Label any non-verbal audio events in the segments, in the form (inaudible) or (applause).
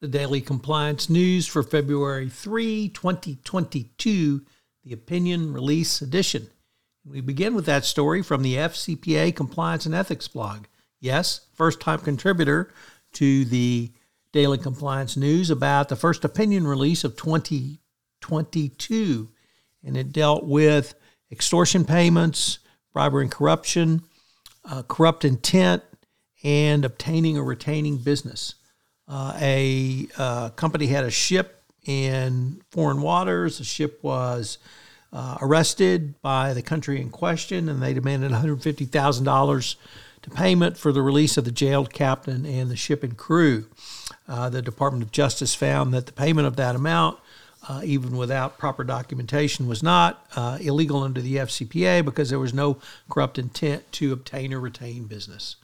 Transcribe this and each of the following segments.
The daily compliance news for February 3, 2022, the opinion release edition. We begin with that story from the FCPA Compliance and Ethics blog. Yes, first time contributor to the daily compliance news about the first opinion release of 2022. And it dealt with extortion payments, bribery and corruption, uh, corrupt intent, and obtaining or retaining business. Uh, a uh, company had a ship in foreign waters. The ship was uh, arrested by the country in question, and they demanded $150,000 to payment for the release of the jailed captain and the ship and crew. Uh, the Department of Justice found that the payment of that amount, uh, even without proper documentation, was not uh, illegal under the FCPA because there was no corrupt intent to obtain or retain business.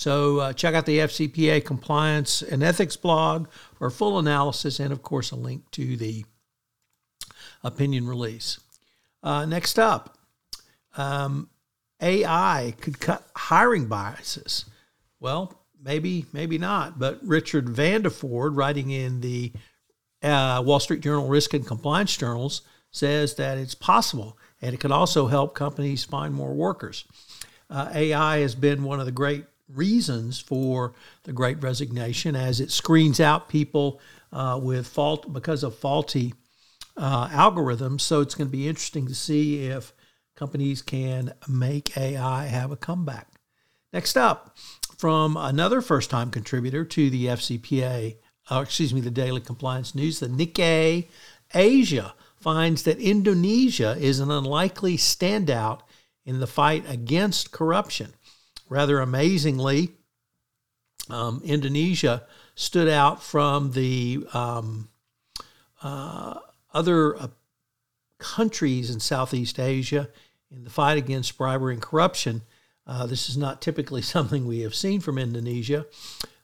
So uh, check out the FCPA compliance and ethics blog for a full analysis and, of course, a link to the opinion release. Uh, next up, um, AI could cut hiring biases. Well, maybe, maybe not. But Richard Vanderford, writing in the uh, Wall Street Journal Risk and Compliance Journals, says that it's possible and it could also help companies find more workers. Uh, AI has been one of the great reasons for the great resignation as it screens out people uh, with fault because of faulty uh, algorithms. So it's going to be interesting to see if companies can make AI have a comeback. Next up, from another first time contributor to the FCPA, uh, excuse me, the Daily Compliance News, the Nikkei Asia finds that Indonesia is an unlikely standout in the fight against corruption. Rather amazingly, um, Indonesia stood out from the um, uh, other uh, countries in Southeast Asia in the fight against bribery and corruption. Uh, this is not typically (laughs) something we have seen from Indonesia,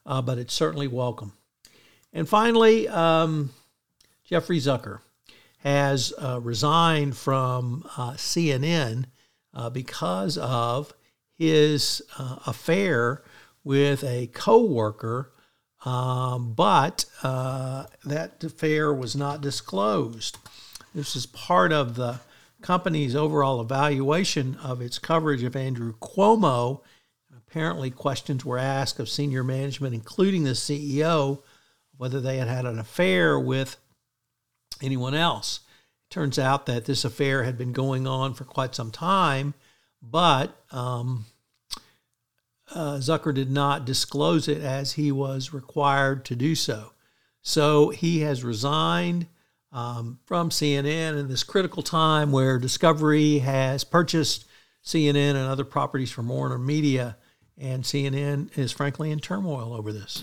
uh, but it's certainly welcome. And finally, um, Jeffrey Zucker has uh, resigned from uh, CNN because of his uh, affair with a coworker, um, but uh, that affair was not disclosed. This is part of the company's overall evaluation of its coverage of Andrew Cuomo. Apparently, questions were asked of senior management, including the CEO, whether they had had an affair with anyone else. It turns out that this affair had been going on for quite some time, but um, uh, Zucker did not disclose it as he was required to do so. So he has resigned um, from CNN in this critical time where Discovery has purchased CNN and other properties from Warner Media, and CNN is frankly in turmoil over this.